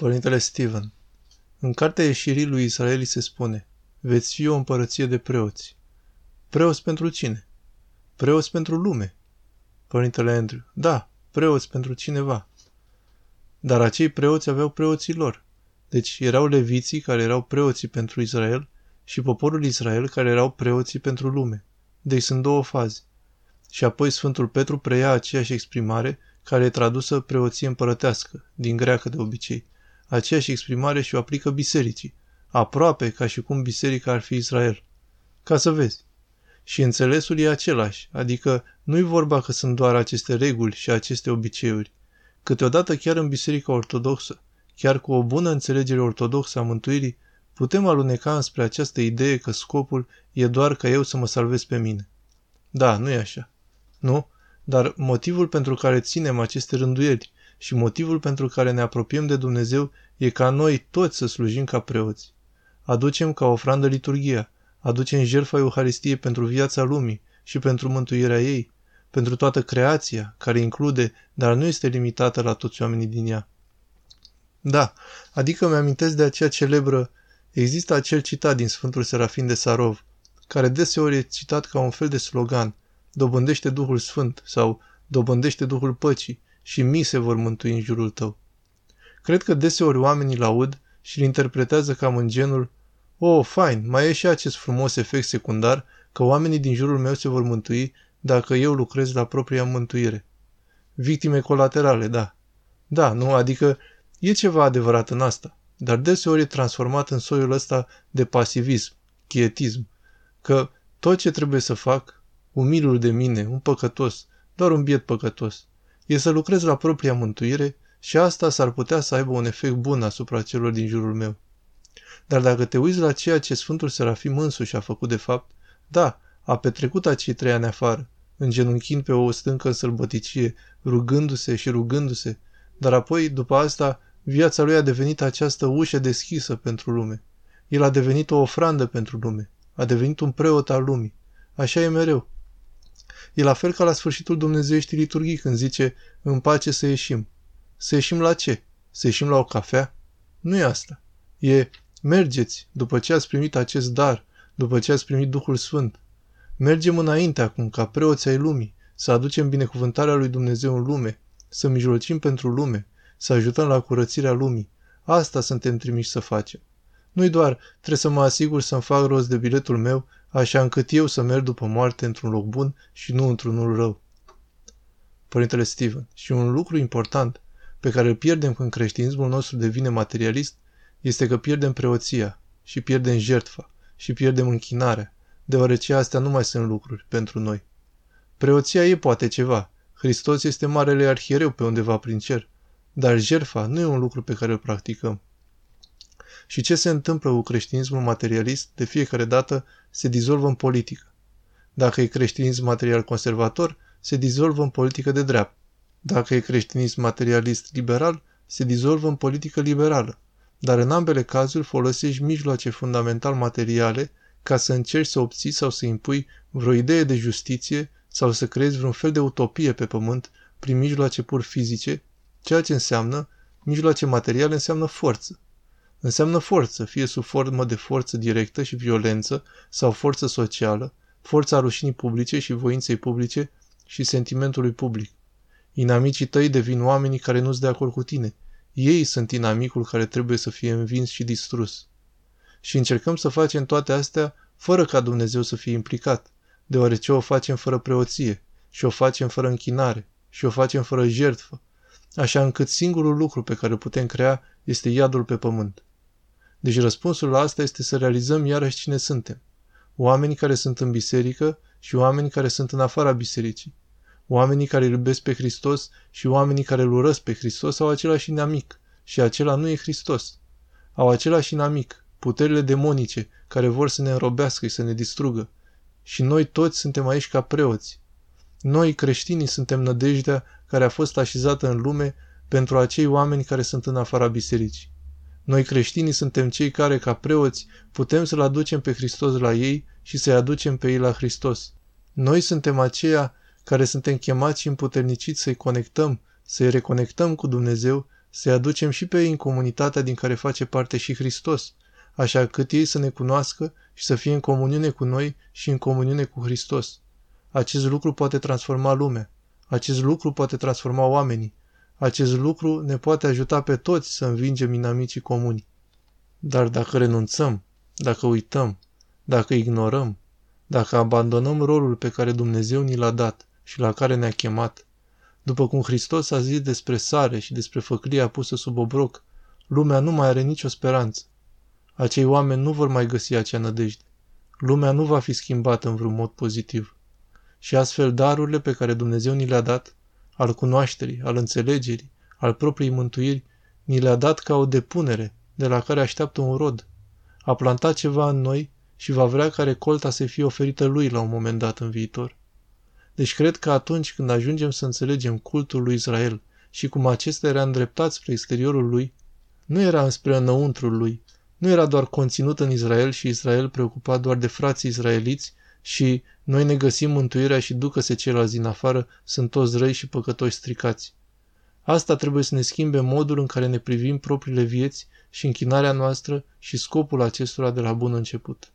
Părintele Steven În cartea ieșirii lui Israel se spune Veți fi o împărăție de preoți. Preoți pentru cine? Preoți pentru lume. Părintele Andrew Da, preoți pentru cineva. Dar acei preoți aveau preoții lor. Deci erau leviții care erau preoții pentru Israel și poporul Israel care erau preoții pentru lume. Deci sunt două faze. Și apoi Sfântul Petru preia aceeași exprimare care e tradusă preoție împărătească, din greacă de obicei. Aceeași exprimare și o aplică bisericii, aproape ca și cum biserica ar fi Israel. Ca să vezi. Și înțelesul e același, adică nu-i vorba că sunt doar aceste reguli și aceste obiceiuri. Câteodată chiar în biserica ortodoxă, chiar cu o bună înțelegere ortodoxă a mântuirii, putem aluneca înspre această idee că scopul e doar ca eu să mă salvez pe mine. Da, nu e așa. Nu? Dar motivul pentru care ținem aceste rânduieli și motivul pentru care ne apropiem de Dumnezeu e ca noi toți să slujim ca preoți. Aducem ca ofrandă liturgia, aducem jertfa Euharistiei pentru viața lumii și pentru mântuirea ei, pentru toată creația, care include, dar nu este limitată la toți oamenii din ea. Da, adică mi-amintesc de aceea celebră, există acel citat din Sfântul Serafin de Sarov, care deseori e citat ca un fel de slogan, dobândește Duhul Sfânt sau dobândește Duhul Păcii și mii se vor mântui în jurul tău. Cred că deseori oamenii îl aud și îl interpretează cam în genul Oh, fain, mai e și acest frumos efect secundar că oamenii din jurul meu se vor mântui dacă eu lucrez la propria mântuire. Victime colaterale, da. Da, nu, adică e ceva adevărat în asta, dar deseori e transformat în soiul ăsta de pasivism, chietism, că tot ce trebuie să fac umilul de mine, un păcătos, doar un biet păcătos, e să lucrez la propria mântuire și asta s-ar putea să aibă un efect bun asupra celor din jurul meu. Dar dacă te uiți la ceea ce Sfântul Serafim însuși a făcut de fapt, da, a petrecut acei trei ani afară, îngenunchind pe o stâncă în sălbăticie, rugându-se și rugându-se, dar apoi, după asta, viața lui a devenit această ușă deschisă pentru lume. El a devenit o ofrandă pentru lume, a devenit un preot al lumii. Așa e mereu. E la fel ca la sfârșitul dumnezeieștii liturghii când zice în pace să ieșim. Să ieșim la ce? Să ieșim la o cafea? Nu e asta. E mergeți după ce ați primit acest dar, după ce ați primit Duhul Sfânt. Mergem înainte acum ca preoți ai lumii, să aducem binecuvântarea lui Dumnezeu în lume, să mijlocim pentru lume, să ajutăm la curățirea lumii. Asta suntem trimiși să facem. Nu-i doar, trebuie să mă asigur să-mi fac rost de biletul meu așa încât eu să merg după moarte într-un loc bun și nu într-unul rău. Părintele Steven, și un lucru important pe care îl pierdem când creștinismul nostru devine materialist este că pierdem preoția și pierdem jertfa și pierdem închinarea, deoarece astea nu mai sunt lucruri pentru noi. Preoția e poate ceva, Hristos este marele arhiereu pe undeva prin cer, dar jertfa nu e un lucru pe care îl practicăm. Și ce se întâmplă cu creștinismul materialist, de fiecare dată se dizolvă în politică. Dacă e creștinism material conservator, se dizolvă în politică de dreaptă. Dacă e creștinism materialist liberal, se dizolvă în politică liberală. Dar în ambele cazuri folosești mijloace fundamental materiale ca să încerci să obții sau să impui vreo idee de justiție sau să creezi vreun fel de utopie pe pământ prin mijloace pur fizice, ceea ce înseamnă, mijloace materiale înseamnă forță. Înseamnă forță, fie sub formă de forță directă și violență sau forță socială, forța rușinii publice și voinței publice și sentimentului public. Inamicii tăi devin oamenii care nu-s de acord cu tine. Ei sunt inamicul care trebuie să fie învins și distrus. Și încercăm să facem toate astea fără ca Dumnezeu să fie implicat, deoarece o facem fără preoție și o facem fără închinare și o facem fără jertfă, așa încât singurul lucru pe care putem crea este iadul pe pământ. Deci răspunsul la asta este să realizăm iarăși cine suntem. Oamenii care sunt în biserică și oamenii care sunt în afara bisericii. Oamenii care îl iubesc pe Hristos și oamenii care îl urăsc pe Hristos au același inamic și acela nu e Hristos. Au același inamic, puterile demonice care vor să ne înrobească și să ne distrugă. Și noi toți suntem aici ca preoți. Noi, creștinii, suntem nădejdea care a fost așezată în lume pentru acei oameni care sunt în afara bisericii. Noi creștinii suntem cei care, ca preoți, putem să-L aducem pe Hristos la ei și să-i aducem pe ei la Hristos. Noi suntem aceia care suntem chemați și împuterniciți să-i conectăm, să-i reconectăm cu Dumnezeu să-i aducem și pe ei în comunitatea din care face parte și Hristos, așa cât ei să ne cunoască și să fie în comuniune cu noi și în comuniune cu Hristos. Acest lucru poate transforma lumea. Acest lucru poate transforma oamenii. Acest lucru ne poate ajuta pe toți să învingem inamicii comuni. Dar dacă renunțăm, dacă uităm, dacă ignorăm, dacă abandonăm rolul pe care Dumnezeu ni l-a dat și la care ne-a chemat, după cum Hristos a zis despre sare și despre făclia pusă sub obroc, lumea nu mai are nicio speranță. Acei oameni nu vor mai găsi acea nădejde. Lumea nu va fi schimbată în vreun mod pozitiv. Și astfel darurile pe care Dumnezeu ni le-a dat, al cunoașterii, al înțelegerii, al propriei mântuiri, ni le-a dat ca o depunere de la care așteaptă un rod. A plantat ceva în noi și va vrea ca recolta să fie oferită lui la un moment dat în viitor. Deci cred că atunci când ajungem să înțelegem cultul lui Israel și cum acesta era îndreptat spre exteriorul lui, nu era înspre înăuntrul lui, nu era doar conținut în Israel și Israel preocupat doar de frații israeliți și noi ne găsim mântuirea și ducă-se ceilalți din afară, sunt toți răi și păcătoși stricați. Asta trebuie să ne schimbe modul în care ne privim propriile vieți și închinarea noastră și scopul acestora de la bun început.